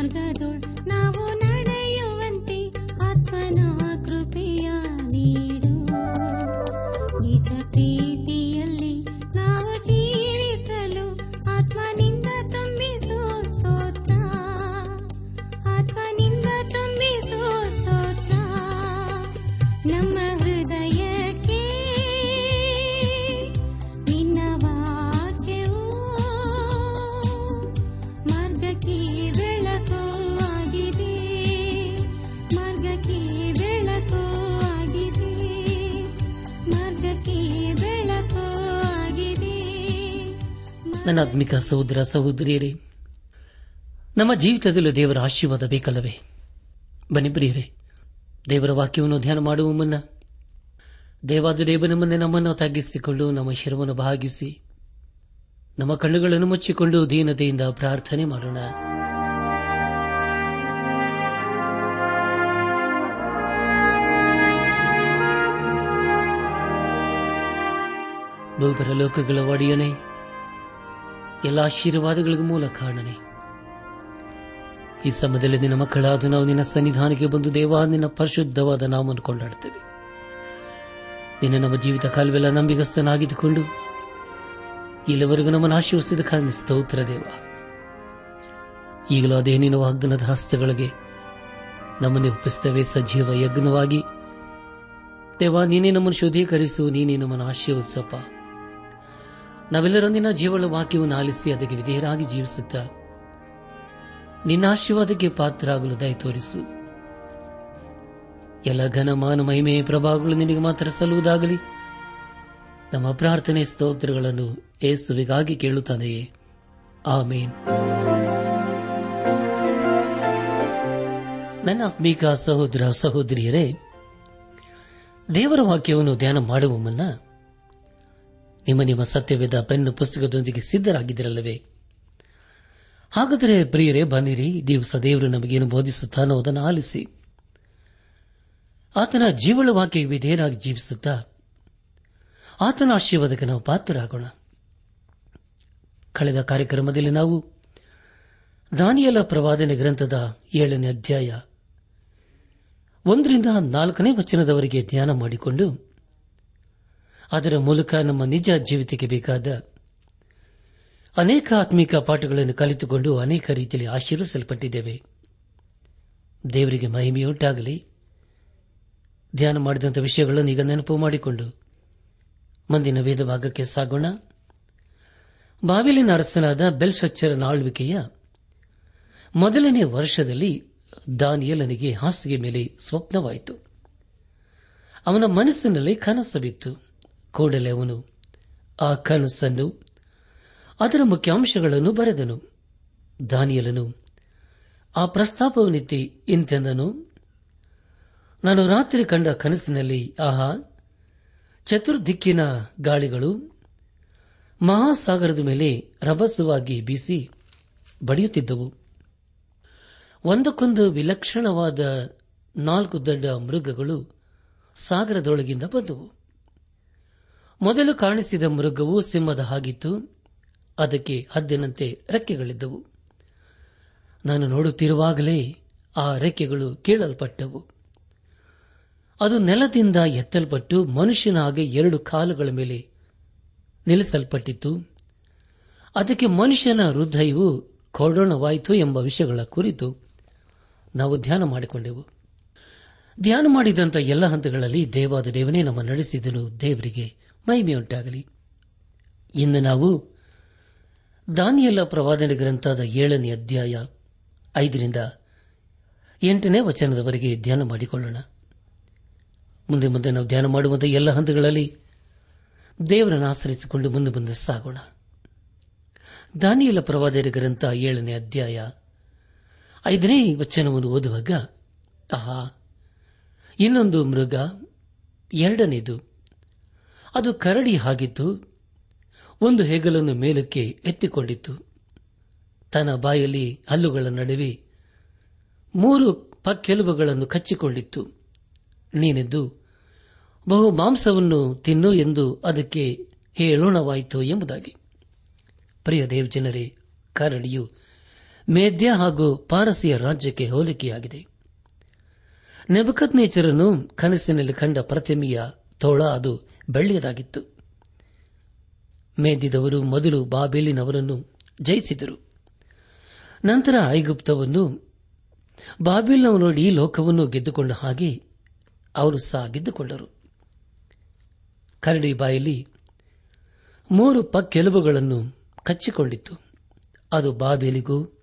ಮಾರ್ಗದೊಳ್ ನಾವು ಆತ್ಮಿಕ ಸಹೋದರ ಸಹೋದರಿಯರೇ, ನಮ್ಮ ಜೀವಿತದಲ್ಲಿ ದೇವರ ಆಶೀರ್ವಾದ ಬೇಕಲ್ಲವೇ? ಬನ್ನಿ ಪ್ರಿಯರೇ, ದೇವರ ವಾಕ್ಯವನ್ನು ಧ್ಯಾನ ಮಾಡುವ ಮುನ್ನ ದೇವಾದ ದೇವನ ಮುಂದೆ ನಮ್ಮನ್ನು ತಗ್ಗಿಸಿಕೊಂಡು ನಮ್ಮ ಶಿರವನ್ನು ಭಾಗಿಸಿ, ನಮ್ಮ ಕಣ್ಣುಗಳನ್ನು ಮುಚ್ಚಿಕೊಂಡು ದೀನತೆಯಿಂದ ಪ್ರಾರ್ಥನೆ ಮಾಡೋಣ. ಭೂಪರ ಲೋಕಗಳ ಒಡೆಯನೆ ಎಲ್ಲ ಆಶೀರ್ವಾದಗಳಿಗೂ ಮೂಲ ಕಾರಣನೇ. ಈ ಸಮಯದಲ್ಲಿ ನಿನ್ನ ಮಕ್ಕಳಾದ ನಾವು ನಿನ್ನ ಸನ್ನಿಧಾನಕ್ಕೆ ಬಂದು ದೇವ, ನಿನ್ನ ಪರಿಶುದ್ಧವಾದ ನಾಮವನ್ನು ಕೊಂಡಾಡುತ್ತೇವೆ. ನಿನ್ನ ನಮ್ಮ ಜೀವಿತ ಕಾಲವೆಲ್ಲ ನಂಬಿಗಸ್ತನಾಗಿದ್ದುಕೊಂಡು ಇಲ್ಲಿವರೆಗೂ ನಮ್ಮನ್ನು ಆಶೀರ್ವಿಸಿದ ಕಾರಣ ಸ್ತೋತ್ರ ದೇವ. ಈಗಲೂ ಅದೇ ನಿನ್ನ ವಾಗ್ದನದ ಹಸ್ತಗಳಿಗೆ ನಮ್ಮನ್ನು ಒಪ್ಪಿಸ್ತೇವೆ ಸಜೀವ ಯಜ್ಞವಾಗಿ ದೇವ, ನೀನೇ ನಮ್ಮನ್ನು ಶುದ್ಧೀಕರಿಸು, ನೀನೇ ನಮ್ಮನ್ನು ಆಶೀರ್ವದಿಸಪ್ಪ. ನಾವೆಲ್ಲರೂ ಜೀವಳ ವಾಕ್ಯವನ್ನು ಆಲಿಸಿ ಅದಕ್ಕೆ ವಿಧೇಯರಾಗಿ ಜೀವಿಸುತ್ತಾ ನಿನ್ನ ಆಶೀರ್ವಾದಕ್ಕೆ ಪಾತ್ರರಾಗಲು ದಯ ತೋರಿಸು. ಎಲ್ಲ ಘನಮಾನ ಮಹಿಮೆಯ ಪ್ರಭಾವಗಳು ನಿನಗೆ ಮಾತ್ರ ಸಲ್ಲುವುದಾಗಲಿ. ನಮ್ಮ ಪ್ರಾರ್ಥನೆ ಸ್ತೋತ್ರಗಳನ್ನು ಏಸುವಿಗಾಗಿ ಕೇಳುತ್ತದೆಯೇ ಆಮೇನ್. ನನ್ನ ಆತ್ಮೀಕ ಸಹೋದರ ಸಹೋದರಿಯರೇ, ದೇವರ ವಾಕ್ಯವನ್ನು ಧ್ಯಾನ ಮಾಡುವ ಮುನ್ನ ನಿಮ್ಮ ನಿಮ್ಮ ಸತ್ಯವೇದ ಪೆನ್ನು ಪುಸ್ತಕದೊಂದಿಗೆ ಸಿದ್ದರಾಗಿದ್ದಿರಲ್ಲವೇ ಹಾಗಾದರೆ ಪ್ರಿಯರೇ, ಬನ್ನಿರಿ ದಿವಸ ದೇವರು ನಮಗೇನು ಬೋಧಿಸುತ್ತಾನೋ ಅದನ್ನು ಆಲಿಸಿ. ಆತನ ಜೀವಳ ವಾಕ್ಯ ವಿಧೇಯರಾಗಿ ಜೀವಿಸುತ್ತಾ, ಆತನ ಆಶೀರ್ವಾದಕ್ಕೆ ನಾವು ಪಾತ್ರರಾಗೋಣ. ಕಳೆದ ಕಾರ್ಯಕ್ರಮದಲ್ಲಿ ನಾವು ದಾನಿಯಲ ಪ್ರವಾದನೆ ಗ್ರಂಥದ ಏಳನೇ ಅಧ್ಯಾಯ ಒಂದರಿಂದ ನಾಲ್ಕನೇ ವಚನದವರೆಗೆ ಧ್ಯಾನ ಮಾಡಿಕೊಂಡು ಅದರ ಮೂಲಕ ನಮ್ಮ ನಿಜ ಜೀವಿತಕ್ಕೆ ಬೇಕಾದ ಅನೇಕ ಆತ್ಮಿಕ ಪಾಠಗಳನ್ನು ಕಲಿತುಕೊಂಡು ಅನೇಕ ರೀತಿಯಲ್ಲಿ ಆಶೀರ್ವಿಸಲ್ಪಟ್ಟಿದ್ದೇವೆ. ದೇವರಿಗೆ ಮಹಿಮೆಯುಂಟಾಗಲಿ. ಧ್ಯಾನ ಮಾಡಿದಂಥ ವಿಷಯಗಳನ್ನು ಈಗ ನೆನಪು ಮಾಡಿಕೊಂಡು ಮುಂದಿನ ವೇದ ಭಾಗಕ್ಕೆ ಸಾಗೋಣ. ಬಾವಿಲಿನ ಅರಸನಾದ ಬೆಲ್ಶಚ್ಚರನ ಆಳ್ವಿಕೆಯ ಮೊದಲನೇ ವರ್ಷದಲ್ಲಿ ದಾನಿಯಲನಿಗೆ ಹಾಸಿಗೆ ಮೇಲೆ ಸ್ವಪ್ನವಾಯಿತು. ಅವನ ಮನಸ್ಸಿನಲ್ಲಿ ಕನಸು ಬಿತ್ತು. ಕೂಡಲೇ ಅವನು ಆ ಕನಸನ್ನು, ಅದರ ಮುಖ್ಯಾಂಶಗಳನ್ನು ಬರೆದನು. ದಾನಿಯಲನು, ಆ ಪ್ರಸ್ತಾಪವನ್ನೆತ್ತಿ ಇಂತೆಂದನು. ನಾನು ರಾತ್ರಿ ಕಂಡ ಕನಸಿನಲ್ಲಿ, ಆಹಾ, ಚತುರ್ದಿಕ್ಕಿನ ಗಾಳಿಗಳು ಮಹಾಸಾಗರದ ಮೇಲೆ ರಭಸವಾಗಿ ಬೀಸಿ ಬಡಿಯುತ್ತಿದ್ದವು. ಒಂದಕ್ಕೊಂದು ವಿಲಕ್ಷಣವಾದ ನಾಲ್ಕು ದೊಡ್ಡ ಮೃಗಗಳು ಸಾಗರದೊಳಗಿಂದ ಬಂದವು. ಮೊದಲು ಕಾಣಿಸಿದ ಮೃಗವು ಸಿಂಹದ ಹಾಗಿತ್ತು. ಅದಕ್ಕೆ ಹದ್ದಿನಂತೆ ರೆಕ್ಕೆಗಳಿದ್ದವು. ನಾನು ನೋಡುತ್ತಿರುವಾಗಲೇ ಆ ರೆಕ್ಕೆಗಳು ಕೇಳಲ್ಪಟ್ಟವು. ಅದು ನೆಲದಿಂದ ಎತ್ತಲ್ಪಟ್ಟು ಮನುಷ್ಯನ ಹಾಗೆ ಎರಡು ಕಾಲುಗಳ ಮೇಲೆ ನಿಲ್ಲಿಸಲ್ಪಟ್ಟಿತು ಅದಕ್ಕೆ ಮನುಷ್ಯನ ಹೃದಯವು ಕೊಡೋಣವಾಯಿತು ಎಂಬ ವಿಷಯಗಳ ಕುರಿತು ನಾವು ಧ್ಯಾನ ಮಾಡಿಕೊಂಡೆವು. ಧ್ಯಾನ ಮಾಡಿದಂಥ ಎಲ್ಲ ಹಂತಗಳಲ್ಲಿ ದೇವಾದ ದೇವನೇ ನಮ್ಮ ನಡೆಸಿದನು ದೇವರಿಗೆ ಮಹಿಮೆಯುಂಟಾಗಲಿ ಇಂದು ನಾವು ದಾನಿಯಲ್ಲ ಪ್ರವಾದನೆ ಗ್ರಂಥದ ಏಳನೇ ಅಧ್ಯಾಯ ಐದರಿಂದ ಎಂಟನೇ ವಚನದವರೆಗೆ ಧ್ಯಾನ ಮಾಡಿಕೊಳ್ಳೋಣ. ಮುಂದೆ ಮುಂದೆ ನಾವು ಧ್ಯಾನ ಮಾಡುವಂತಹ ಎಲ್ಲ ಹಂತಗಳಲ್ಲಿ ದೇವರನ್ನು ಆಶ್ರಯಿಸಿಕೊಂಡು ಮುಂದೆ ಮುಂದೆ ಸಾಗೋಣ. ದಾನಿಯಲ ಪ್ರವಾದನ ಗ್ರಂಥ ಏಳನೇ ಅಧ್ಯಾಯ ಐದನೇ ವಚನವನ್ನು ಓದುವಾಗ, ಆಹಾ, ಇನ್ನೊಂದು ಮೃಗ, ಎರಡನೇದು ಅದು ಕರಡಿ ಹಾಗಿತ್ತು ಒಂದು ಹೆಗಲನ್ನು ಮೇಲಕ್ಕೆ ಎತ್ತಿಕೊಂಡಿತ್ತು. ತನ್ನ ಬಾಯಲ್ಲಿ ಹಲ್ಲುಗಳ ನಡುವೆ ಮೂರು ಪಕ್ಕೆಲುಬುಗಳನ್ನು ಕಚ್ಚಿಕೊಂಡಿತ್ತು. ನೀನೆದ್ದು, ಬಹು ಮಾಂಸವನ್ನು ತಿನ್ನು ಎಂದು ಅದಕ್ಕೆ ಹೇಳೋಣವಾಯಿತು ಎಂಬುದಾಗಿ. ಪ್ರಿಯ ದೇವಜನರೇ, ಕರಡಿಯು ಮೇಧ್ಯ ಹಾಗೂ ಪಾರಸಿಯ ರಾಜ್ಯಕ್ಕೆ ಹೋಲಿಕೆಯಾಗಿದೆ. ನೆಬಕತ್ ನೇಚರನ್ನು ಕನಸಿನಲ್ಲಿ ಕಂಡ ಪ್ರತಿಮೆಯ ತೋಳ ಅದು ಬೆಳ್ಳಿಯದಾಗಿತ್ತು. ಮೇದಿದವರು ಮೊದಲು ಬಾಬೇಲಿನವರನ್ನು ಜಯಿಸಿದರು. ನಂತರ ಐಗುಪ್ತವನ್ನು ಬಾಬಿಲ್ನವನೋಡಿ ಲೋಕವನ್ನು ಗೆದ್ದುಕೊಂಡ ಹಾಗೆ ಅವರು ಸಹ ಗೆದ್ದುಕೊಂಡರು ಕರಡಿ ಬಾಯಲ್ಲಿ ಮೂರು ಪಕ್ಕೆಲುಬುಗಳನ್ನು ಕಚ್ಚಿಕೊಂಡಿತ್ತು. ಅದು ಬಾಬೇಲಿಗೂ,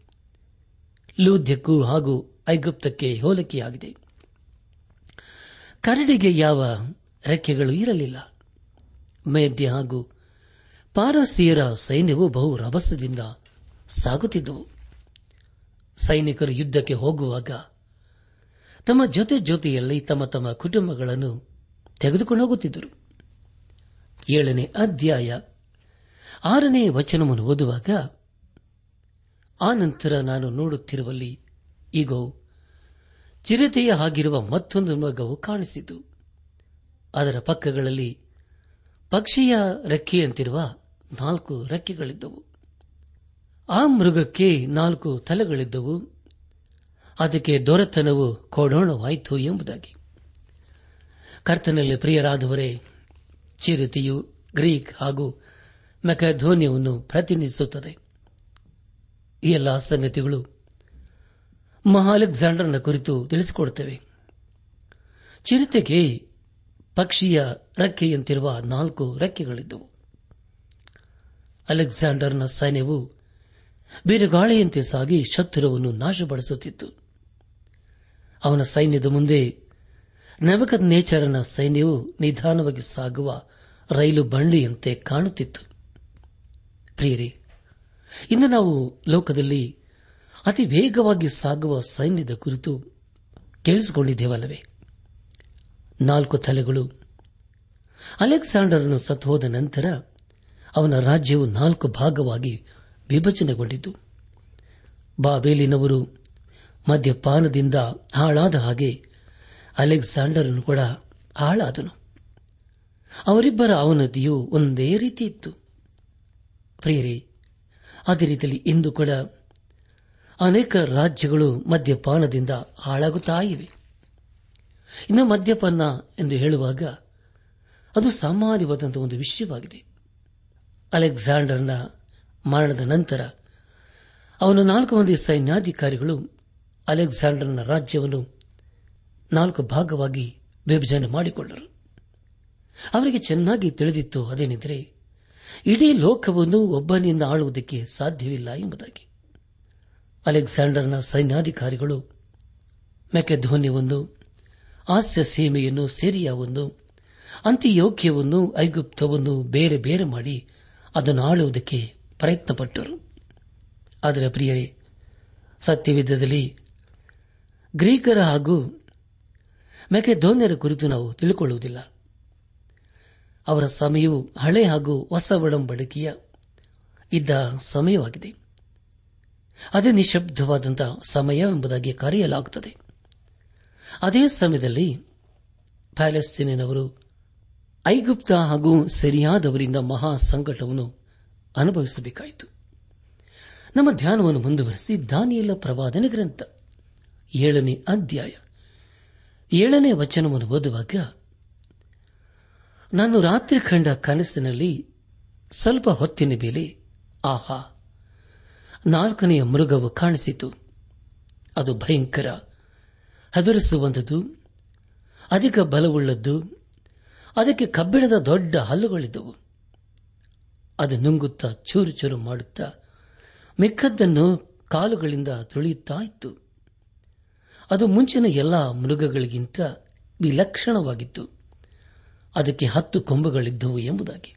ಲೂದ್ಯಕ್ಕೂ ಹಾಗೂ ಐಗುಪ್ತಕ್ಕೆ ಹೋಲಿಕೆಯಾಗಿದೆ. ಕರಡಿಗೆ ಯಾವ ರೆಕ್ಕೆಗಳು ಇರಲಿಲ್ಲ. ಮೇದ್ಯ ಹಾಗೂ ಪಾರಸಿಯರ ಸೈನ್ಯವು ಬಹು ರಭಸದಿಂದ ಸಾಗುತ್ತಿದ್ದವು. ಸೈನಿಕರು ಯುದ್ಧಕ್ಕೆ ಹೋಗುವಾಗ ತಮ್ಮ ಜೊತೆ ಜೊತೆಯಲ್ಲಿ ತಮ್ಮ ತಮ್ಮ ಕುಟುಂಬಗಳನ್ನು ತೆಗೆದುಕೊಂಡು ಹೋಗುತ್ತಿದ್ದರು. ಏಳನೇ ಅಧ್ಯಾಯ ಆರನೇ ವಚನವನ್ನು ಓದುವಾಗ ಆ ನಂತರ ನಾನು ನೋಡುತ್ತಿರುವಲ್ಲಿ ಈಗ ಚಿರತೆಯ ಹಾಗಿರುವ ಮತ್ತೊಂದು ಮಗವು ಕಾಣಿಸಿತು. ಅದರ ಪಕ್ಕಗಳಲ್ಲಿ ಪಕ್ಷಿಯ ರೆಕ್ಕೆಯಂತಿರುವ ನಾಲ್ಕು ರೆಕ್ಕೆಗಳಿದ್ದವು. ಆ ಮೃಗಕ್ಕೆ ನಾಲ್ಕು ತಲೆಗಳಿದ್ದವು. ಅದಕ್ಕೆ ದೊರೆತನವು ಕೊಡೋಣವಾಯಿತು ಎಂಬುದಾಗಿ. ಕರ್ತನಲ್ಲಿ ಪ್ರಿಯರಾದವರೇ, ಚಿರತೆಯು ಗ್ರೀಕ್ ಹಾಗೂ ಮೆಕಾಧೋನಿಯವನ್ನು ಪ್ರತಿನಿಧಿಸುತ್ತದೆ. ಈ ಎಲ್ಲ ಸಂಗತಿಗಳು ಮಹಾಲೆಕ್ಸಾಂಡರ್ನ ಕುರಿತು ತಿಳಿಸಿಕೊಡುತ್ತವೆ. ಚಿರತೆಗೆ ಪಕ್ಷಿಯ ರೆಕ್ಕೆಯಂತಿರುವ ನಾಲ್ಕು ರೆಕ್ಕೆಗಳಿದ್ದವು. ಅಲೆಕ್ಸಾಂಡರ್ನ ಸೈನ್ಯವು ಬಿರುಗಾಳಿಯಂತೆ ಸಾಗಿ ಶತ್ರುವನ್ನು ನಾಶಪಡಿಸುತ್ತಿತ್ತು. ಅವನ ಸೈನ್ಯದ ಮುಂದೆ ನವಕದ ನೇಚರನ ಸೈನ್ಯವು ನಿಧಾನವಾಗಿ ಸಾಗುವ ರೈಲು ಬಂಡಿಯಂತೆ ಕಾಣುತ್ತಿತ್ತು. ಪ್ರಿಯರೇ, ಇಂದು ನಾವು ಲೋಕದಲ್ಲಿ ಅತಿ ವೇಗವಾಗಿ ಸಾಗುವ ಸೈನ್ಯದ ಕುರಿತು ಕೇಳಿಸಿಕೊಂಡಿದ್ದೇವಲ್ಲವೇ? ನಾಲ್ಕು ತಲೆಗಳು. ಅಲೆಕ್ಸಾಂಡರ್ನು ಸತ್ತುಹೋದ ನಂತರ ಅವನ ರಾಜ್ಯವು ನಾಲ್ಕು ಭಾಗವಾಗಿ ವಿಭಜನೆಗೊಂಡಿತು. ಬಾಬೇಲಿನವರು ಮದ್ಯಪಾನದಿಂದ ಹಾಳಾದ ಹಾಗೆ ಅಲೆಕ್ಸಾಂಡರ್ನು ಕೂಡ ಹಾಳಾದನು. ಅವರಿಬ್ಬರ ಅವನತಿಯು ಒಂದೇ ರೀತಿ ಇತ್ತು. ಪ್ರಿಯರೇ, ಅದೇ ರೀತಿಯಲ್ಲಿ ಇಂದು ಕೂಡ ಅನೇಕ ರಾಜ್ಯಗಳು ಮದ್ಯಪಾನದಿಂದ ಹಾಳಾಗುತ್ತಾ ಇವೆ. ಇನ್ನು ಮದ್ಯಪಾನ ಎಂದು ಹೇಳುವಾಗ ಅದು ಸಾಮಾನ್ಯವಾದಂತಹ ಒಂದು ವಿಷಯವಾಗಿದೆ. ಅಲೆಕ್ಸಾಂಡರ್ನ ಮರಣದ ನಂತರ ಅವನ ನಾಲ್ಕು ಮಂದಿ ಸೈನ್ಯಾಧಿಕಾರಿಗಳು ಅಲೆಕ್ಸಾಂಡರ್ನ ರಾಜ್ಯವನ್ನು ನಾಲ್ಕು ಭಾಗವಾಗಿ ವಿಭಜನೆ ಮಾಡಿಕೊಂಡರು. ಅವರಿಗೆ ಚೆನ್ನಾಗಿ ತಿಳಿದಿತ್ತು ಅದೇನೆಂದರೆ ಇಡೀ ಲೋಕವನ್ನು ಒಬ್ಬನಿಂದ ಆಳುವುದಕ್ಕೆ ಸಾಧ್ಯವಿಲ್ಲ ಎಂಬುದಾಗಿ. ಅಲೆಕ್ಸಾಂಡರ್ನ ಸೈನ್ಯಾಧಿಕಾರಿಗಳು ಮೆಕೆಧೋನ್ಯವನ್ನು ಹಾಸ್ಯ ಸೀಮೆಯನ್ನು ಸಿರಿಯಾವನ್ನು ಅಂತಿಯೋಗ್ಯವನ್ನು ಐಗುಪ್ತವನ್ನು ಬೇರೆ ಬೇರೆ ಮಾಡಿ ಅದನ್ನು ಆಳುವುದಕ್ಕೆ ಪ್ರಯತ್ನಪಟ್ಟರು. ಆದರೆ ಪ್ರಿಯರೇ ಸತ್ಯವಿದ್ದದಲ್ಲಿ ಗ್ರೀಕರ ಹಾಗೂ ಮೆಕೆಧೋನ್ಯರ ಕುರಿತು ನಾವು ತಿಳಿಕೊಳ್ಳುವುದಿಲ್ಲ. ಅವರ ಸಮಯವು ಹಳೆ ಹಾಗೂ ಹೊಸ ಒಡಂಬಡಿಕೆಯ ಇದ್ದ ಸಮಯವಾಗಿದೆ. ಅದೇ ನಿಶಬ್ದವಾದಂತಹ ಸಮಯ ಎಂಬುದಾಗಿ ಕರೆಯಲಾಗುತ್ತದೆ. ಅದೇ ಸಮಯದಲ್ಲಿ ಪ್ಯಾಲೆಸ್ತೀನಿನವರು ಐಗುಪ್ತ ಹಾಗೂ ಸರಿಯಾದವರಿಂದ ಮಹಾ ಸಂಕಟವನ್ನು ಅನುಭವಿಸಬೇಕಾಯಿತು. ನಮ್ಮ ಧ್ಯಾನವನ್ನು ಮುಂದುವರೆಸಿ ದಾನಿಯಲ್ಲ ಪ್ರವಾದನೆ ಗ್ರಂಥ, ಏಳನೇ ಅಧ್ಯಾಯ, ಏಳನೇ ವಚನವನ್ನು ಓದುವಾಗ, ನಾನು ರಾತ್ರಿ ಕಂಡ ಕನಸಿನಲ್ಲಿ ಸ್ವಲ್ಪ ಹೊತ್ತಿನ ಮೇಲೆ, ಆಹಾ, ನಾಲ್ಕನೆಯ ಮೃಗವು ಕಾಣಿಸಿತು. ಅದು ಭಯಂಕರ ಹೆದರಿಸುವಂಥದ್ದು, ಅಧಿಕ ಬಲವುಳ್ಳದ್ದು, ಅದಕ್ಕೆ ಕಬ್ಬಿಣದ ದೊಡ್ಡ ಹಲ್ಲುಗಳಿದ್ದವು. ಅದು ನುಂಗುತ್ತಾ ಚೂರು ಚೂರು ಮಾಡುತ್ತಾ ಮಿಕ್ಕದ್ದನ್ನು ಕಾಲುಗಳಿಂದ ತುಳಿಯುತ್ತಾ ಇತ್ತು. ಅದು ಮುಂಚಿನ ಎಲ್ಲಾ ಮೃಗಗಳಿಗಿಂತ ವಿಲಕ್ಷಣವಾಗಿತ್ತು. ಅದಕ್ಕೆ ಹತ್ತು ಕೊಂಬುಗಳಿದ್ದವು ಎಂಬುದಾಗಿ.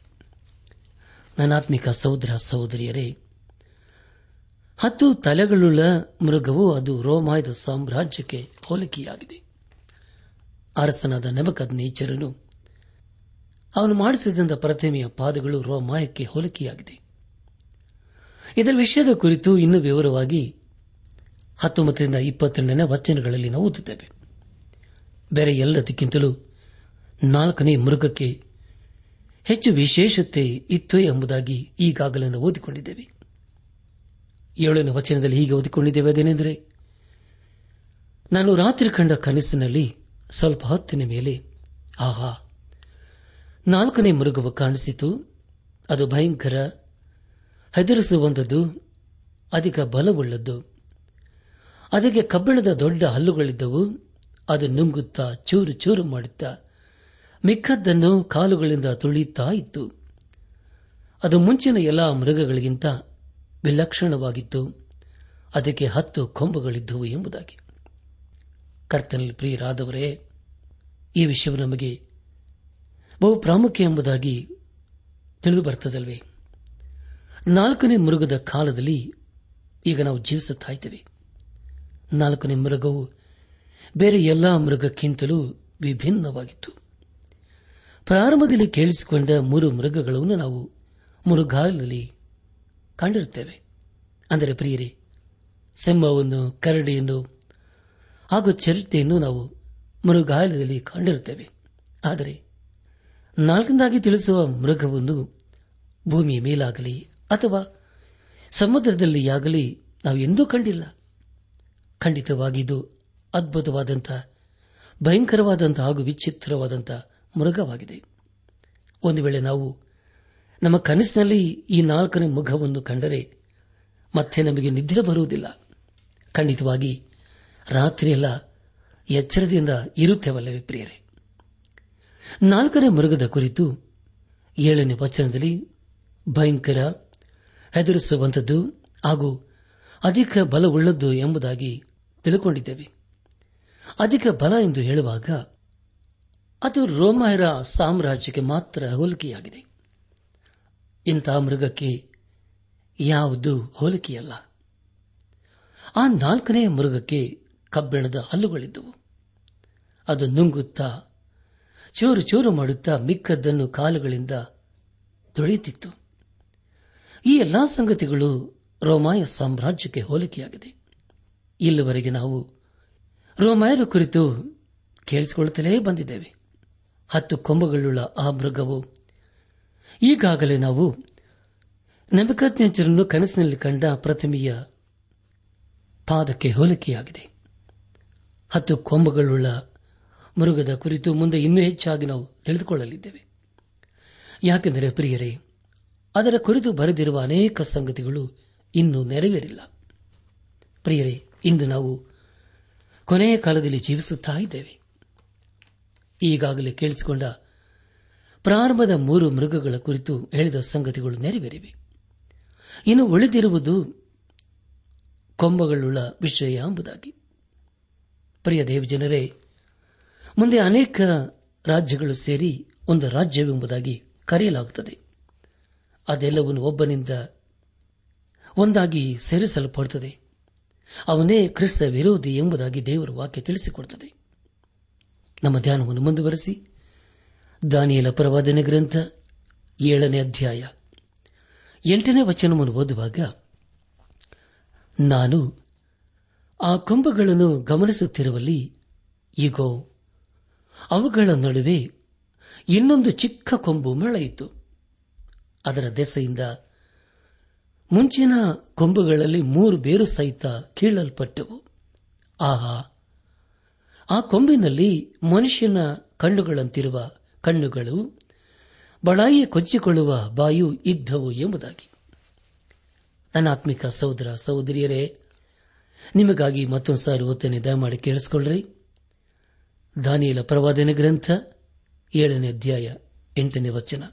ನನಾತ್ಮಿಕ ಸಹೋದರ ಸಹೋದರಿಯರೇ ಹತ್ತು ತಲೆಗಳುಳ್ಳ ಮೃಗವು ಅದು ರೋಮಾಯದ ಸಾಮ್ರಾಜ್ಯಕ್ಕೆ ಹೋಲಿಕೆಯಾಗಿದೆ. ಅರಸನಾದ ನೆಬಕದ್ ನೇಚರನು ಅವನು ಮಾಡಿಸಿದಂಥ ಪ್ರತಿಮೆಯ ಪಾದಗಳು ರೋಮಾಯಕ್ಕೆ ಹೋಲಿಕೆಯಾಗಿದೆ. ಇದರ ವಿಷಯದ ಕುರಿತು ಇನ್ನೂ ವಿವರವಾಗಿ ಹತ್ತೊಂಬತ್ತರಿಂದ ಇಪ್ಪತ್ತೆರಡನೇ ವಚನಗಳಲ್ಲಿ ನಾವು ಓದುತ್ತೇವೆ. ಬೇರೆ ಎಲ್ಲದಕ್ಕಿಂತಲೂ ನಾಲ್ಕನೇ ಮೃಗಕ್ಕೆ ಹೆಚ್ಚು ವಿಶೇಷತೆ ಇತ್ತು ಎಂಬುದಾಗಿ ಈಗಾಗಲೇ ಓದಿಕೊಂಡಿದ್ದೇವೆ. ಏಳನೇ ವಚನದಲ್ಲಿ ಹೀಗೆ ಓದಿಕೊಂಡಿದ್ದೇವೆ. ಅದೇನೆಂದರೆ, ನಾನು ರಾತ್ರಿ ಕಂಡ ಕನಸಿನಲ್ಲಿ ಸ್ವಲ್ಪ ಹೊತ್ತಿನ ಮೇಲೆ, ಆಹಾ, ನಾಲ್ಕನೇ ಮೃಗವು ಕಾಣಿಸಿತು. ಅದು ಭಯಂಕರ, ಹೆದರಿಸುವಂಥದ್ದು, ಅಧಿಕ ಬಲವುಳ್ಳದ್ದು. ಅದಕ್ಕೆ ಕಬ್ಬಿಣದ ದೊಡ್ಡ ಹಲ್ಲುಗಳಿದ್ದವು. ಅದು ನುಂಗುತ್ತಾ, ಚೂರು ಚೂರು ಮಾಡುತ್ತಾ, ಮಿಕ್ಕದ್ದನ್ನು ಕಾಲುಗಳಿಂದ ತುಳಿಯುತ್ತಾ ಇತ್ತು. ಅದು ಮುಂಚಿನ ಎಲ್ಲಾ ಮೃಗಗಳಿಗಿಂತ ವಿಲಕ್ಷಣವಾಗಿತ್ತು. ಅದಕ್ಕೆ ಹತ್ತು ಕೊಂಬುಗಳಿದ್ದುವು ಎಂಬುದಾಗಿ. ಕರ್ತನಲ್ಲಿ ಪ್ರಿಯರಾದವರೇ, ಈ ವಿಷಯವು ನಮಗೆ ಬಹು ಪ್ರಾಮುಖ್ಯ ಎಂಬುದಾಗಿ ತಿಳಿದು ಬರ್ತದಲ್ವೇ ನಾಲ್ಕನೇ ಮೃಗದ ಕಾಲದಲ್ಲಿ ಈಗ ನಾವು ಜೀವಿಸುತ್ತಿದ್ದೇವೆ ನಾಲ್ಕನೇ ಮೃಗವು ಬೇರೆ ಎಲ್ಲಾ ಮೃಗಕ್ಕಿಂತಲೂ ವಿಭಿನ್ನವಾಗಿತ್ತು. ಪ್ರಾರಂಭದಲ್ಲಿ ಕೇಳಿಸಿಕೊಂಡ ಮೂರು ಮೃಗಗಳನ್ನು ನಾವು ಮುರುಗಾಲಿನಲ್ಲಿ ಕಂಡಿರುತ್ತೇವೆ. ಅಂದರೆ ಪ್ರಿಯರಿ, ಸಿಂಹವನ್ನು, ಕರಡಿಯನ್ನು, ಹಾಗೂ ಚರಿತೆಯನ್ನು ನಾವು ಮೃಗಾಲಯದಲ್ಲಿ ಕಂಡಿರುತ್ತೇವೆ. ಆದರೆ ನಾಲ್ಕನಾಗಿ ತಿಳಿಸುವ ಮೃಗವೊಂದು ಭೂಮಿಯ ಮೇಲಾಗಲಿ ಅಥವಾ ಸಮುದ್ರದಲ್ಲಿಯಾಗಲಿ ನಾವು ಎಂದೂ ಕಂಡಿಲ್ಲ. ಖಂಡಿತವಾಗಿದ್ದು ಅದ್ಭುತವಾದಂಥ, ಭಯಂಕರವಾದಂಥ ಹಾಗೂ ವಿಚಿತ್ರವಾದಂಥ ಮೃಗವಾಗಿದೆ. ಒಂದು ವೇಳೆ ನಾವು ನಮ್ಮ ಕನಸಿನಲ್ಲಿ ಈ ನಾಲ್ಕನೇ ಮುಖವನ್ನು ಕಂಡರೆ ಮತ್ತೆ ನಮಗೆ ನಿದ್ರೆ ಬರುವುದಿಲ್ಲ. ಖಂಡಿತವಾಗಿ ರಾತ್ರಿಯೆಲ್ಲ ಎಚ್ಚರದಿಂದ ಇರುತ್ತೇವಲ್ಲವೇ ಪ್ರಿಯರೇ? ನಾಲ್ಕನೇ ಮೃಗದ ಕುರಿತು ಏಳನೇ ವಚನದಲ್ಲಿ ಭಯಂಕರ ಹೆದರಿಸುವಂಥದ್ದು ಹಾಗೂ ಅಧಿಕ ಬಲವುಳ್ಳದ್ದು ಎಂಬುದಾಗಿ ತಿಳ್ಕೊಂಡಿದ್ದೇವೆ. ಅಧಿಕ ಬಲ ಎಂದು ಹೇಳುವಾಗ ಅದು ರೋಮಾಯರ ಸಾಮ್ರಾಜ್ಯಕ್ಕೆ ಮಾತ್ರ ಹೋಲಿಕೆಯಾಗಿದೆ. ಇಂತಹ ಮೃಗಕ್ಕೆ ಯಾವುದು ಹೋಲಿಕೆಯಲ್ಲ. ಆ ನಾಲ್ಕನೇ ಮೃಗಕ್ಕೆ ಕಬ್ಬಿಣದ ಹಲ್ಲುಗಳಿದ್ದವು. ಅದು ನುಂಗುತ್ತಾ, ಚೂರು ಚೂರು ಮಾಡುತ್ತಾ ಮಿಕ್ಕದ್ದನ್ನು ಕಾಲುಗಳಿಂದ ತೊಳೆಯುತ್ತಿತ್ತು. ಈ ಎಲ್ಲಾ ಸಂಗತಿಗಳು ರೋಮಾಯ ಸಾಮ್ರಾಜ್ಯಕ್ಕೆ ಹೋಲಿಕೆಯಾಗಿದೆ. ಇಲ್ಲಿವರೆಗೆ ನಾವು ರೋಮಾಯರ ಕುರಿತು ಕೇಳಿಸಿಕೊಳ್ಳುತ್ತಲೇ ಬಂದಿದ್ದೇವೆ. ಹತ್ತು ಕೊಂಬಗಳುಳ್ಳ ಆ ಮೃಗವು ಈಗಾಗಲೇ ನಾವು ನಮಕಜ್ಞರನ್ನು ಕನಸಿನಲ್ಲಿ ಕಂಡ ಪ್ರತಿಮೆಯ ಪಾದಕ್ಕೆ ಹೋಲಿಕೆಯಾಗಿದೆ. ಹತ್ತು ಕೊಂಬಗಳುಳ್ಳ ಮೃಗದ ಕುರಿತು ಮುಂದೆ ಇನ್ನೂ ಹೆಚ್ಚಾಗಿ ನಾವು ತಿಳಿದುಕೊಳ್ಳಲಿದ್ದೇವೆ. ಯಾಕೆಂದರೆ ಪ್ರಿಯರೇ, ಅದರ ಕುರಿತು ಬರೆದಿರುವ ಅನೇಕ ಸಂಗತಿಗಳು ಇನ್ನೂ ನೆರವೇರಿಲ್ಲ. ಪ್ರಿಯರೇ, ಇಂದು ನಾವು ಕೊನೆಯ ಕಾಲದಲ್ಲಿ ಜೀವಿಸುತ್ತಾ ಇದ್ದೇವೆ. ಈಗಾಗಲೇ ಕೇಳಿಸಿಕೊಂಡ ಪ್ರಾರಂಭದ ಮೂರು ಮೃಗಗಳ ಕುರಿತು ಹೇಳಿದ ಸಂಗತಿಗಳು ನೆರವೇರಿವೆ. ಇನ್ನು ಉಳಿದಿರುವುದು ಕೊಂಬಗಳುಳ್ಳ ವಿಷಯ ಎಂಬುದಾಗಿ. ಪ್ರಿಯ ದೇವಜನರೇ, ಮುಂದೆ ಅನೇಕ ರಾಜ್ಯಗಳು ಸೇರಿ ಒಂದು ರಾಜ್ಯವೆಂಬುದಾಗಿ ಕರೆಯಲಾಗುತ್ತದೆ. ಅದೆಲ್ಲವನ್ನು ಒಬ್ಬನಿಂದ ಒಂದಾಗಿ ಸೇರಿಸಲ್ಪಡುತ್ತದೆ. ಅವನೇ ಕ್ರಿಸ್ತ ವಿರೋಧಿ ಎಂಬುದಾಗಿ ದೇವರು ವಾಕ್ಯ ತಿಳಿಸಿಕೊಡುತ್ತದೆ. ನಮ್ಮ ಧ್ಯಾನವನ್ನು ಮುಂದುವರೆಸಿ. ದಾನಿಯಲ ಪ್ರವಾದನೆ ಗ್ರಂಥ ಏಳನೇ ಅಧ್ಯಾಯ. ಎಂಟನೇ ವಚನವನ್ನು ಓದುವಾಗ, ನಾನು ಆ ಕೊಂಬಗಳನ್ನು ಗಮನಿಸುತ್ತಿರುವಲ್ಲಿ ಈಗೋ ಅವುಗಳ ನಡುವೆ ಇನ್ನೊಂದು ಚಿಕ್ಕ ಕೊಂಬು ಮಳೆಯಿತು ಅದರ ದೆಸೆಯಿಂದ ಮುಂಚಿನ ಕೊಂಬುಗಳಲ್ಲಿ ಮೂರು ಬೇರು ಸಹಿತ ಕೀಳಲ್ಪಟ್ಟವು. ಆಹಾ, ಆ ಕೊಂಬಿನಲ್ಲಿ ಮನುಷ್ಯನ ಕಣ್ಣುಗಳಂತಿರುವ ಕಣ್ಣುಗಳು ಬಳಾಯಿ ಕೊಚ್ಚಿಕೊಳ್ಳುವ ಬಾಯು ಇದ್ದವು ಎಂಬುದಾಗಿ. ಅನಾತ್ಮಿಕ ಸಹೋದರ ಸಹೋದರಿಯರೇ, ನಿಮಗಾಗಿ ಮತ್ತೊಂದು ಸಾರಿ ಓದನೆ ದಯಮಾಡಿ ಕೇಳಿಸಿಕೊಳ್ಳ್ರಿ. ದಾನಿಯಲ ಪ್ರವಾದನೆ ಗ್ರಂಥ, ಏಳನೇ ಅಧ್ಯಾಯ, ಎಂಟನೇ ವಚನ.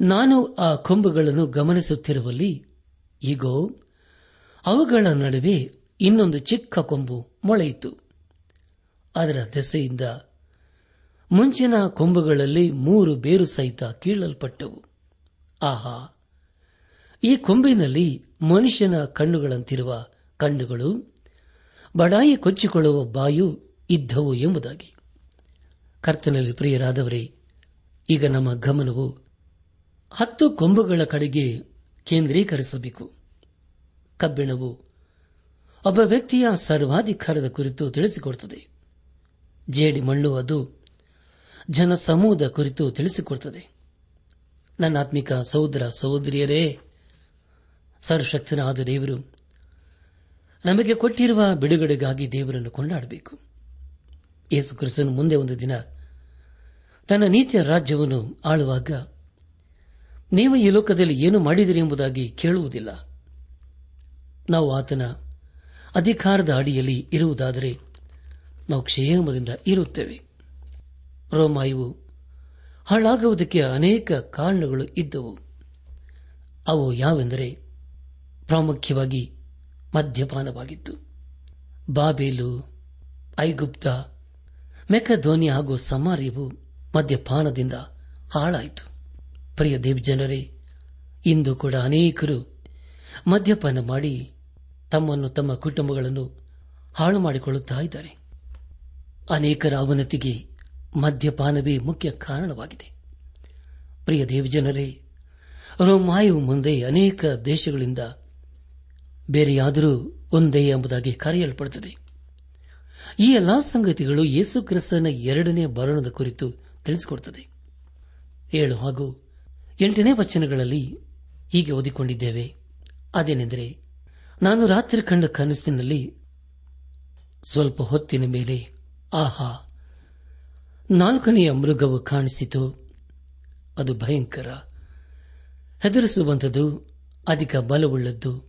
ನಾನು ಆ ಕೊಂಬುಗಳನ್ನು ಗಮನಿಸುತ್ತಿರುವಲ್ಲಿ ಈಗೋ ಅವುಗಳ ನಡುವೆ ಇನ್ನೊಂದು ಚಿಕ್ಕ ಕೊಂಬು ಮೊಳೆಯಿತು. ಅದರ ದೆಸೆಯಿಂದ ಮುಂಚಿನ ಕೊಂಬುಗಳಲ್ಲಿ ಮೂರು ಬೇರು ಸಹಿತ ಕೀಳಲ್ಪಟ್ಟವು. ಆಹಾ! ಈ ಕೊಂಬಿನಲ್ಲಿ ಮನುಷ್ಯನ ಕಣ್ಣುಗಳಂತಿರುವ ಕಣ್ಣುಗಳು, ಬಡಾಯಿ ಕೊಚ್ಚಿಕೊಳ್ಳುವ ಬಾಯು ಇದ್ದವು ಎಂಬುದಾಗಿ. ಕರ್ತನಲ್ಲಿ ಪ್ರಿಯರಾದವರೇ, ಈಗ ನಮ್ಮ ಗಮನವು ಹತ್ತು ಕೊಂಬುಗಳ ಕಡೆಗೆ ಕೇಂದ್ರೀಕರಿಸಬೇಕು. ಕಬ್ಬಿಣವು ಒಬ್ಬ ವ್ಯಕ್ತಿಯ ಸರ್ವಾಧಿಕಾರದ ಕುರಿತು ತಿಳಿಸಿಕೊಡುತ್ತದೆ. ಜೇಡಿ ಮಣ್ಣು ಅದು ಜನಸಮೂಹದ ಕುರಿತು ತಿಳಿಸಿಕೊಡುತ್ತದೆ ನನ್ನ ಆತ್ಮಿಕ ಸಹೋದರ ಸಹೋದರಿಯರೇ, ಸರ್ವಶಕ್ತನಾದ ದೇವರು, ನಮಗೆ ಕೊಟ್ಟಿರುವ ಬಿಡುಗಡೆಗಾಗಿ ದೇವರನ್ನು ಕೊಂಡಾಡಬೇಕು. ಯೇಸು ಕ್ರಿಸ್ತನು ಮುಂದೆ ಒಂದು ದಿನ ತನ್ನ ನೀತಿಯ ರಾಜ್ಯವನ್ನು ಆಳುವಾಗ, ನೀವು ಈ ಲೋಕದಲ್ಲಿ ಏನು ಮಾಡಿದಿರಿ ಎಂಬುದಾಗಿ ಕೇಳುವುದಿಲ್ಲ. ನಾವು ಆತನ ಅಧಿಕಾರದ ಅಡಿಯಲ್ಲಿ ಇರುವುದಾದರೆ ನಾವು ಕ್ಷೇಮದಿಂದ ಇರುತ್ತೇವೆ. ರೋಮಾಯುವು. ಹಾಳಾಗುವುದಕ್ಕೆ ಅನೇಕ ಕಾರಣಗಳು ಇದ್ದವು. ಅವು ಯಾವೆಂದರೆ ಪ್ರಾಮುಖ್ಯವಾಗಿ ಮದ್ಯಪಾನವಾಗಿತ್ತು. ಬಾಬೇಲು, ಐಗುಪ್ತ ಮೆಕಧೋನಿ ಹಾಗೂ ಸಮಾರ್ಯವು ಮದ್ಯಪಾನದಿಂದ ಹಾಳಾಯಿತು. ಪ್ರಿಯ ದೇವಜನರೇ, ಇಂದು ಕೂಡ ಅನೇಕರು ಮದ್ಯಪಾನ ಮಾಡಿ ತಮ್ಮನ್ನು ತಮ್ಮ ಕುಟುಂಬಗಳನ್ನು ಹಾಳು ಮಾಡಿಕೊಳ್ಳುತ್ತಾ ಇದ್ದಾರೆ. ಅನೇಕರ ಅವನತಿಗೆ ಮದ್ಯಪಾನವೇ ಮುಖ್ಯ ಕಾರಣವಾಗಿದೆ. ಪ್ರಿಯ ದೇವಜನರೇ ರೋಮಾಯು ಮುಂದೆ ಅನೇಕ ದೇಶಗಳಿಂದ ಬೇರೆಯಾದರೂ ಒಂದೇ ಎಂಬುದಾಗಿ ಕರೆಯಲ್ಪಡುತ್ತದೆ. ಈ ಎಲ್ಲಾ ಸಂಗತಿಗಳು ಯೇಸು ಕ್ರಿಸ್ತನ ಎರಡನೇ ಬರಣದ ಕುರಿತು ತಿಳಿಸಿಕೊಡುತ್ತದೆ. ಏಳು ಹಾಗೂ ಎಂಟನೇ ವಚನಗಳಲ್ಲಿ ಹೀಗೆ ಓದಿಕೊಂಡಿದ್ದೇವೆ. ಅದೇನೆಂದರೆ, ನಾನು ರಾತ್ರಿ ಕಂಡ ಕನಸಿನಲ್ಲಿ ಸ್ವಲ್ಪ ಹೊತ್ತಿನ ಮೇಲೆ, ಆಹಾ ನಾಲ್ಕನೆಯ ಮೃಗವು ಕಾಣಿಸಿತು. ಅದು ಭಯಂಕರ. ಹೆದರಿಸುವಂಥದ್ದು ಅಧಿಕ ಬಲವುಳ್ಳದ್ದು.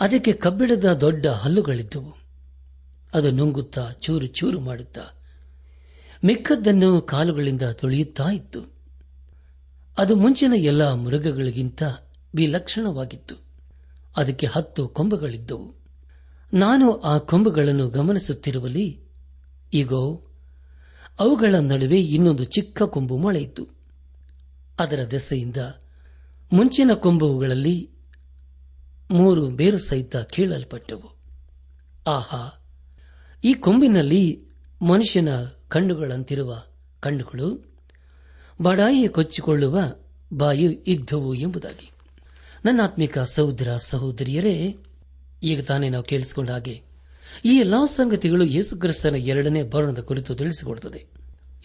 ಅದಕ್ಕೆ ಕಬ್ಬಿಣದ ದೊಡ್ಡ ಹಲ್ಲುಗಳಿದ್ದವು. ಅದು ನುಂಗುತ್ತಾ ಚೂರು ಚೂರು ಮಾಡುತ್ತಾ ಮಿಕ್ಕದ್ದನ್ನು ಕಾಲುಗಳಿಂದ ತೊಳೆಯುತ್ತಾ ಇತ್ತು. ಅದು ಮುಂಚಿನ ಎಲ್ಲ ಮೃಗಗಳಿಗಿಂತ ವಿಲಕ್ಷಣವಾಗಿತ್ತು. ಅದಕ್ಕೆ ಹತ್ತು ಕೊಂಬುಗಳಿದ್ದವು. ನಾನು ಆ ಕೊಂಬುಗಳನ್ನು ಗಮನಿಸುತ್ತಿರುವಲ್ಲಿ ಈಗೋ ಅವುಗಳ ನಡುವೆ ಇನ್ನೊಂದು ಚಿಕ್ಕ ಕೊಂಬು ಮೊಳೆಯಿತು. ಅದರ ದೆಸೆಯಿಂದ ಮುಂಚಿನ ಕೊಂಬುಗಳಲ್ಲಿ ಮೂರು ಬೇರು ಸಹಿತ ಕೀಳಲ್ಪಟ್ಟವು. ಆಹಾ, ಈ ಕೊಂಬಿನಲ್ಲಿ ಮನುಷ್ಯನ ಕಣ್ಣುಗಳಂತಿರುವ ಕಣ್ಣುಗಳು ಬಡಾಯಿ ಕೊಚ್ಚಿಕೊಳ್ಳುವ ಬಾಯಿ ಇದ್ದವು ಎಂಬುದಾಗಿ. ನನ್ನಾತ್ಮಿಕ ಸಹೋದರ ಸಹೋದರಿಯರೇ, ಈಗ ತಾನೇ ನಾವು ಕೇಳಿಸಿಕೊಂಡ ಹಾಗೆ ಈ ಎಲ್ಲಾ ಸಂಗತಿಗಳು ಯೇಸುಕ್ರಿಸ್ತನ ಎರಡನೇ ಬರಣದ ಕುರಿತು ತಿಳಿಸಿಕೊಡುತ್ತದೆ.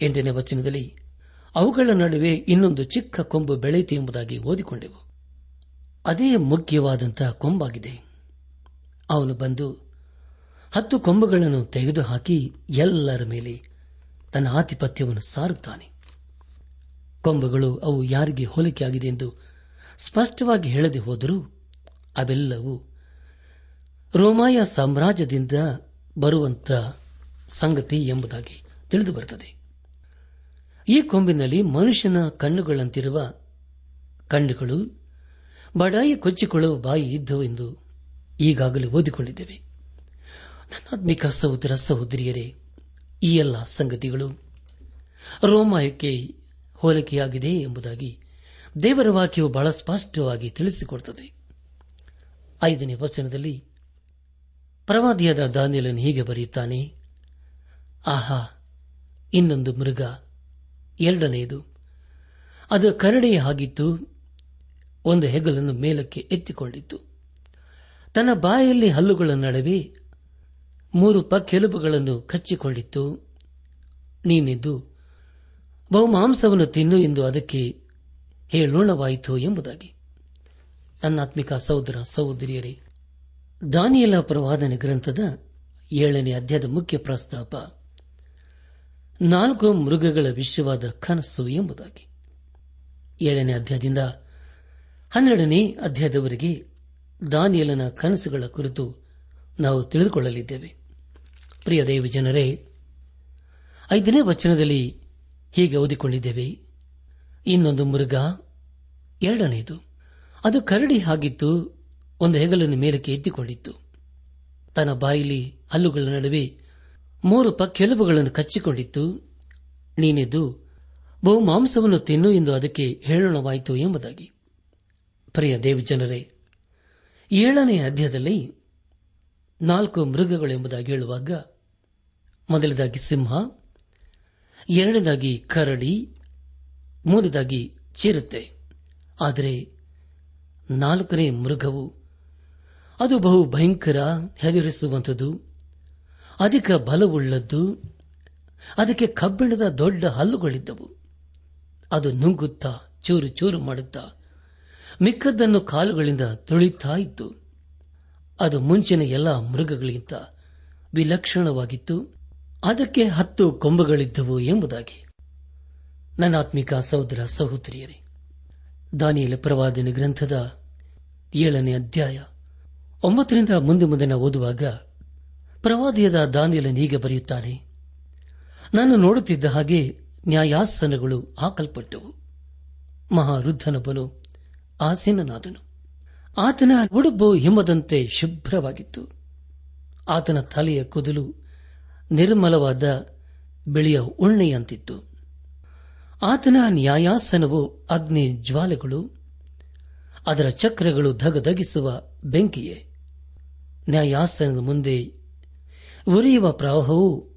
ಎಂಟನೇ ವಚನದಲ್ಲಿ, ಅವುಗಳ ನಡುವೆ ಇನ್ನೊಂದು ಚಿಕ್ಕ ಕೊಂಬು ಬೆಳೆಯಿತು ಎಂಬುದಾಗಿ ಓದಿಕೊಂಡೆವು. ಅದೇ ಮುಖ್ಯವಾದಂತಹ ಕೊಂಬಾಗಿದೆ. ಅವನು ಬಂದು ಹತ್ತು ಕೊಂಬುಗಳನ್ನು ತೆಗೆದುಹಾಕಿ ಎಲ್ಲರ ಮೇಲೆ ತನ್ನ ಆಧಿಪತ್ಯವನ್ನು ಸಾರುತ್ತಾನೆ. ಕೊಂಬುಗಳು ಅವು ಯಾರಿಗೆ ಹೋಲಿಕೆಯಾಗಿದೆ ಎಂದು ಸ್ಪಷ್ಟವಾಗಿ ಹೇಳದೆ ಹೋದರೂ ಅವೆಲ್ಲವೂ ರೋಮಾಯ ಸಾಮ್ರಾಜ್ಯದಿಂದ ಬರುವಂತ ಸಂಗತಿ ಎಂಬುದಾಗಿ ತಿಳಿದು ಬರುತ್ತದೆ. ಈ ಕೊಂಬಿನಲ್ಲಿ ಮನುಷ್ಯನ ಕಣ್ಣುಗಳಂತಿರುವ ಕಣ್ಣುಗಳು, ಬಡಾಯಿ ಕೊಚ್ಚಿಕೊಳ್ಳುವ ಬಾಯಿ ಇದ್ದವು ಎಂದು ಈಗಾಗಲೇ ಓದಿಕೊಂಡಿದ್ದೇವೆ. ನನ್ನಾತ್ಮಿಕ ಸಹೋದರ ಸಹೋದರಿಯರೇ, ಈ ಎಲ್ಲ ಸಂಗತಿಗಳು ರೋಮಾಯಕ್ಕೆ ಹೋಲಿಕೆಯಾಗಿದೆ ಎಂಬುದಾಗಿ ದೇವರ ವಾಕ್ಯವು ಬಹಳ ಸ್ಪಷ್ಟವಾಗಿ ತಿಳಿಸಿಕೊಡುತ್ತದೆ. ಐದನೇ ವಚನದಲ್ಲಿ ಪ್ರವಾದಿಯಾದ ದಾನಿಯಲನ್ನು ಹೀಗೆ ಬರೆಯುತ್ತಾನೆ, ಆಹಾ, ಇನ್ನೊಂದು ಮೃಗ, ಎರಡನೆಯದು. ಅದು ಕರಡೆಯ ಹಾಗಿತ್ತು ಒಂದು ಹೆಗಲನ್ನು ಮೇಲಕ್ಕೆ ಎತ್ತಿಕೊಂಡಿತ್ತು. ತನ್ನ ಬಾಯಲ್ಲಿ ಹಲ್ಲುಗಳ ನಡುವೆ ಮೂರು ಪಕ್ಕೆಲುಬುಗಳನ್ನು ಕಚ್ಚಿಕೊಂಡಿತ್ತು. ನೀನಿದ್ದು ಬಹುಮಾಂಸವನ್ನು ತಿನ್ನು ಎಂದು ಅದಕ್ಕೆ ಹೇಳೋಣವಾಯಿತು ಎಂಬುದಾಗಿ. ನನ್ನಾತ್ಮಿಕ ಸಹೋದರ ಸಹೋದರಿಯರೇ ದಾನಿಯಲ ಪ್ರವಾದನ ಗ್ರಂಥದ ಏಳನೇ ಅಧ್ಯಾಯದ ಮುಖ್ಯ ಪ್ರಸ್ತಾಪ. ನಾಲ್ಕು ಮೃಗಗಳ ವಿಶ್ವವಾದ ಕನಸು ಎಂಬುದಾಗಿ. ಏಳನೇ ಅಧ್ಯಾಯದಿಂದ ಹನ್ನೆರಡನೇ ಅಧ್ಯಾಯದವರೆಗೆ ದಾನಿಯಲನ ಕನಸುಗಳ ಕುರಿತು ನಾವು ತಿಳಿದುಕೊಳ್ಳಲಿದ್ದೇವೆ. ಪ್ರಿಯ ದೇವ ಜನರೇ, ಐದನೇ ವಚನದಲ್ಲಿ ಹೀಗೆ ಓದಿಕೊಂಡಿದ್ದೇವೆ. ಇನ್ನೊಂದು ಮೃಗ ಎರಡನೆಯದು ಅದು ಕರಡಿ ಆಗಿತ್ತು ಒಂದು ಹೆಗಲನ್ನು ಮೇಲಕ್ಕೆ ಎತ್ತಿಕೊಂಡಿತ್ತು. ತನ್ನ ಬಾಯಿಲಿ ಹಲ್ಲುಗಳ ನಡುವೆ ಮೂರು ಪಕ್ಕೆಲುಬುಗಳನ್ನು ಕಚ್ಚಿಕೊಂಡಿತ್ತು. ನೀನೆದ್ದು ಬಹು ಮಾಂಸವನ್ನು ತಿನ್ನು ಎಂದು ಅದಕ್ಕೆ ಹೇಳೋಣವಾಯಿತು ಎಂಬುದಾಗಿ. ಪ್ರಿಯ ದೇವಜನರೇ ಏಳನೇ ಅಧ್ಯಾಯದಲ್ಲಿ ನಾಲ್ಕು ಮೃಗಗಳು ಎಂಬುದಾಗಿ ಹೇಳುವಾಗ ಮೊದಲದಾಗಿ ಸಿಂಹ, ಎರಡನೇದಾಗಿ ಕರಡಿ, ಮೂರನೇದಾಗಿ ಚಿರತೆ. ಆದರೆ ನಾಲ್ಕನೇ ಮೃಗವು ಅದು ಬಹು ಭಯಂಕರ ಹೆದರಿಸುವಂಥದ್ದು. ಅಧಿಕ ಬಲವುಳ್ಳದ್ದು. ಅದಕ್ಕೆ ಕಬ್ಬಿಣದ ದೊಡ್ಡ ಹಲ್ಲುಗಳಿದ್ದವು. ಅದು ನುಂಗುತ್ತಾ, ಚೂರು ಚೂರು ಮಾಡುತ್ತಾ, ಮಿಕ್ಕದ್ದನ್ನು ಕಾಲುಗಳಿಂದ ತುಳಿತಾ ಇತ್ತು. ಅದು ಮುಂಚಿನ ಎಲ್ಲ ಮೃಗಗಳಿಗಿಂತ ವಿಲಕ್ಷಣವಾಗಿತ್ತು. ಅದಕ್ಕೆ ಹತ್ತು ಕೊಂಬುಗಳಿದ್ದವು ಎಂಬುದಾಗಿ. ನನ್ನಾತ್ಮಿಕ ಸಹೋದರ ಸಹೋದರಿಯರೇ, ದಾನಿಯಲ ಪ್ರವಾದನ ಗ್ರಂಥದ ಏಳನೇ ಅಧ್ಯಾಯ. ಒಂಬತ್ತರಿಂದ ಮುಂದೆ ಮುಂದಿನ ಓದುವಾಗ ಪ್ರವಾದಿಯದ ದಾನಿಯಲನ್ ಹೀಗೆ ಬರೆಯುತ್ತಾನೆ, ನಾನು ನೋಡುತ್ತಿದ್ದ ಹಾಗೆ ನ್ಯಾಯಾಸನಗಳು ಹಾಕಲ್ಪಟ್ಟವು. ಮಹಾರುದ್ಧನೊಬ್ಬನು ಆಸೀನನಾದನು. ಆತನ ಉಡುಬು ಹಿಮ್ಮದಂತೆ ಶುಭ್ರವಾಗಿತ್ತು. ಆತನ ತಲೆಯ ಕೂದಲು ನಿರ್ಮಲವಾದ ಬಿಳಿಯ ಉಣ್ಣೆಯಂತಿತ್ತು. ಆತನ ನ್ಯಾಯಾಸನವು ಅಗ್ನಿ ಜ್ವಾಲೆಗಳು ಅದರ ಚಕ್ರಗಳು ಧಗಧಗಿಸುವ ಬೆಂಕಿಯೇ? ನ್ಯಾಯಾಸನದ ಮುಂದೆ ಉರಿಯುವ ಪ್ರವಾಹವು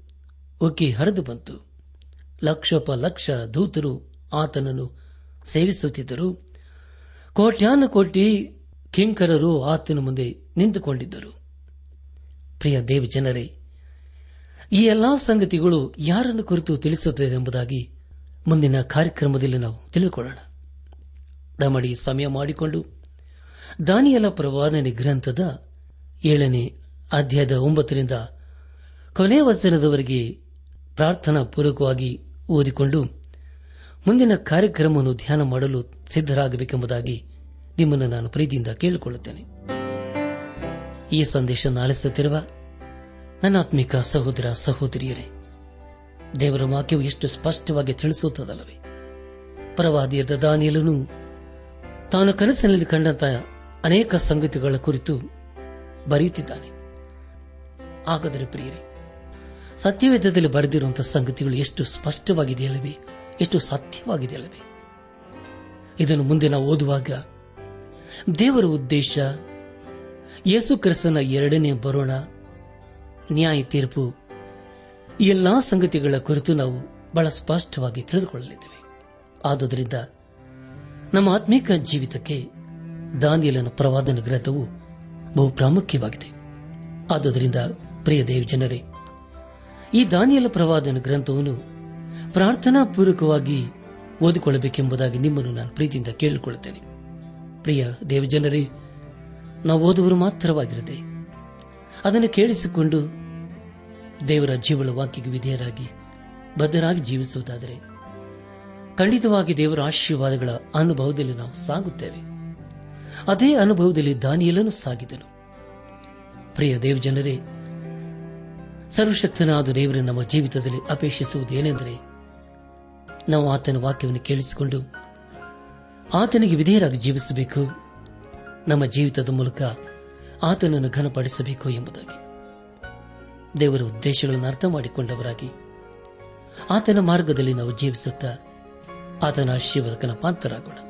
ಉಕ್ಕಿ ಹರಿದು ಬಂತು. ಲಕ್ಷೋಪ ಲಕ್ಷ ದೂತರು ಆತನನ್ನು ಸೇವಿಸುತ್ತಿದ್ದರು. ಕೋಟ್ಯಾನುಕೋಟಿ ಕಿಂಕರರು ಆತನ ಮುಂದೆ ನಿಂತುಕೊಂಡಿದ್ದರು. ಪ್ರಿಯ ದೇವ ಜನರೇ ಈ ಎಲ್ಲಾ ಸಂಗತಿಗಳು ಯಾರನ್ನು ಕುರಿತು ತಿಳಿಸುತ್ತದೆ ಎಂಬುದಾಗಿ ಮುಂದಿನ ಕಾರ್ಯಕ್ರಮದಲ್ಲಿ ನಾವು ತಿಳಿದುಕೊಳ್ಳೋಣ. ದಮಡಿ ಸಮಯ ಮಾಡಿಕೊಂಡು ದಾನಿಯಲ ಪ್ರವಾದನೆ ಗ್ರಂಥದ ಏಳನೇ ಅಧ್ಯಾಯದ ಒಂಬತ್ತರಿಂದ ಕೊನೆ ವಚನದವರೆಗೆ ಪ್ರಾರ್ಥನಾ ಪೂರ್ವಕವಾಗಿ ಓದಿಕೊಂಡು ಮುಂದಿನ ಕಾರ್ಯಕ್ರಮವನ್ನು ಧ್ಯಾನ ಮಾಡಲು ಸಿದ್ದರಾಗಬೇಕೆಂಬುದಾಗಿ ನಿಮ್ಮನ್ನು ನಾನು ಪ್ರೀತಿಯಿಂದ ಕೇಳಿಕೊಳ್ಳುತ್ತೇನೆ. ಈ ಸಂದೇಶ ಆಲಿಸುತ್ತಿರುವ ನನ್ನ ಆತ್ಮಿಕ ಸಹೋದರ ಸಹೋದರಿಯರೇ, ದೇವರ ವಾಕ್ಯವು ಎಷ್ಟು ಸ್ಪಷ್ಟವಾಗಿ ತಿಳಿಸುತ್ತದಲ್ಲವೇ? ಪರವಾದಿಯದ ದಾನಿಯಲನು ತಾನು ಕನಸಿನಲ್ಲಿ ಕಂಡಂತಹ ಅನೇಕ ಸಂಗತಿಗಳ ಕುರಿತು ಬರೆಯುತ್ತಿದ್ದಾನೆ. ಹಾಗಾದರೆ ಪ್ರಿಯರೇ, ಸತ್ಯವೇದದಲ್ಲಿ ಬರೆದಿರುವಂತಹ ಸಂಗತಿಗಳು ಎಷ್ಟು ಸ್ಪಷ್ಟವಾಗಿದೆಯಲ್ಲವೇ, ಎಷ್ಟು ಸತ್ಯವಾಗಿದೆಯಲ್ಲವೇ? ಇದನ್ನು ಮುಂದೆ ನಾವು ಓದುವಾಗ, ದೇವರ ಉದ್ದೇಶ, ಯೇಸು ಕ್ರಿಸ್ತನ ಎರಡನೇ ಬರೋಣ, ನ್ಯಾಯ ತೀರ್ಪು, ಈ ಎಲ್ಲಾ ಸಂಗತಿಗಳ ಕುರಿತು ನಾವು ಬಹಳ ಸ್ಪಷ್ಟವಾಗಿ ತಿಳಿದುಕೊಳ್ಳಲಿದ್ದೇವೆ. ಆದುದರಿಂದ ನಮ್ಮ ಆತ್ಮೀಕ ಜೀವಿತಕ್ಕೆ ದಾನಿಯಲನ ಪ್ರವಾದನ ಗ್ರಂಥವು ಬಹು ಪ್ರಾಮುಖ್ಯವಾಗಿದೆ. ಆದುದರಿಂದ, ಪ್ರಿಯ ದೇವ್ ಜನರೇ ಈ ದಾನಿಯಲ ಪ್ರವಾದನ ಗ್ರಂಥವನ್ನು ಪ್ರಾರ್ಥನಾ ಪೂರ್ವಕವಾಗಿ ಓದಿಕೊಳ್ಳಬೇಕೆಂಬುದಾಗಿ ನಿಮ್ಮನ್ನು ನಾನು ಪ್ರೀತಿಯಿಂದ ಕೇಳಿಕೊಳ್ಳುತ್ತೇನೆ. ಪ್ರಿಯ ದೇವಜನರೇ, ನಾವು ಓದುವರು ಮಾತ್ರವಾಗಿರದೆ, ಅದನ್ನು ಕೇಳಿಸಿಕೊಂಡು ದೇವರ ಜೀವಳ ವಾಕ್ಯಕ್ಕೆ ವಿಧೇಯರಾಗಿ ಬದ್ಧರಾಗಿ ಜೀವಿಸುವುದಾದರೆ, ಖಂಡಿತವಾಗಿ ದೇವರ ಆಶೀರ್ವಾದಗಳ ಅನುಭವದಲ್ಲಿ ನಾವು ಸಾಗುತ್ತೇವೆ. ಅದೇ ಅನುಭವದಲ್ಲಿ ದಾನಿಯಲನು ಸಾಗಿದನು. ಪ್ರಿಯ ದೇವಜನರೇ, ಸರ್ವಶಕ್ತನಾದ ದೇವರ ನಮ್ಮ ಜೀವಿತದಲ್ಲಿ ಅಪೇಕ್ಷಿಸುವುದೇನೆಂದರೆ, ನಾವು ಆತನ ವಾಕ್ಯವನ್ನು ಕೇಳಿಸಿಕೊಂಡು ಆತನಿಗೆ ವಿಧೇಯರಾಗಿ ಜೀವಿಸಬೇಕು, ನಮ್ಮ ಜೀವಿತದ ಮೂಲಕ ಆತನನ್ನು ಘನಪಡಿಸಬೇಕು ಎಂಬುದಾಗಿ. ದೇವರ ಉದ್ದೇಶಗಳನ್ನು ಅರ್ಥ ಮಾಡಿಕೊಂಡವರಾಗಿ ಆತನ ಮಾರ್ಗದಲ್ಲಿ ನಾವು ಜೀವಿಸುತ್ತಾ ಆತನ ಆಶೀರ್ವಾದಕನ ಪಾತ್ರರಾಗೋಣ.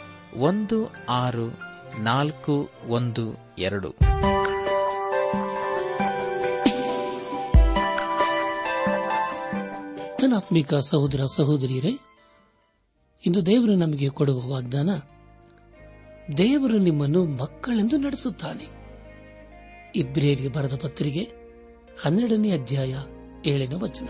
ಒಂದು ಆರು ನಾಲ್ಕು ಒಂದು ಎರಡು. ಧನಾತ್ಮಿಕ ಸಹೋದರ ಸಹೋದರಿಯರೇ, ಇಂದು ದೇವರು ನಮಗೆ ಕೊಡುವ ವಾಗ್ದಾನ, ದೇವರು ನಿಮ್ಮನ್ನು ಮಕ್ಕಳೆಂದು ನಡೆಸುತ್ತಾನೆ. ಇಬ್ರಿಯರಿಗೆ ಬರೆದ ಪತ್ರಿಕೆ ಹನ್ನೆರಡನೇ ಅಧ್ಯಾಯ ಏಳನೇ ವಚನ.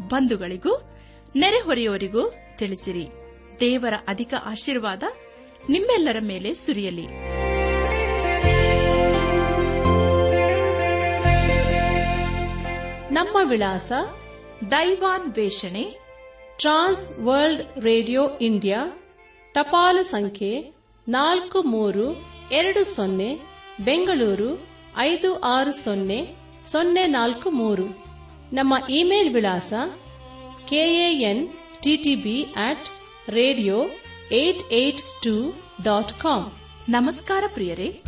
ಬಂಧುಗಳಿಗೂ ನೆರೆಹೊರೆಯವರಿಗೂ ತಿಳಿಸಿರಿ. ದೇವರ ಅಧಿಕ ಆಶೀರ್ವಾದ ನಿಮ್ಮೆಲ್ಲರ ಮೇಲೆ ಸುರಿಯಲಿ. ನಮ್ಮ ವಿಳಾಸ ದೈವಾನ್ ವೇಷಣೆ ಟ್ರಾನ್ಸ್ ವರ್ಲ್ಡ್ ರೇಡಿಯೋ ಇಂಡಿಯಾ, ಟಪಾಲು ಸಂಖ್ಯೆ ನಾಲ್ಕು ಮೂರು ಎರಡು ಸೊನ್ನೆ, ಬೆಂಗಳೂರು ಐದು ಆರು ಸೊನ್ನೆ ಸೊನ್ನೆ ನಾಲ್ಕು ಮೂರು. ನಮ್ಮ ಇಮೇಲ್ ವಿಳಾಸ KAN TTB at radio eight eight two dot com ನಮಸ್ಕಾರ ಪ್ರಿಯರೇ.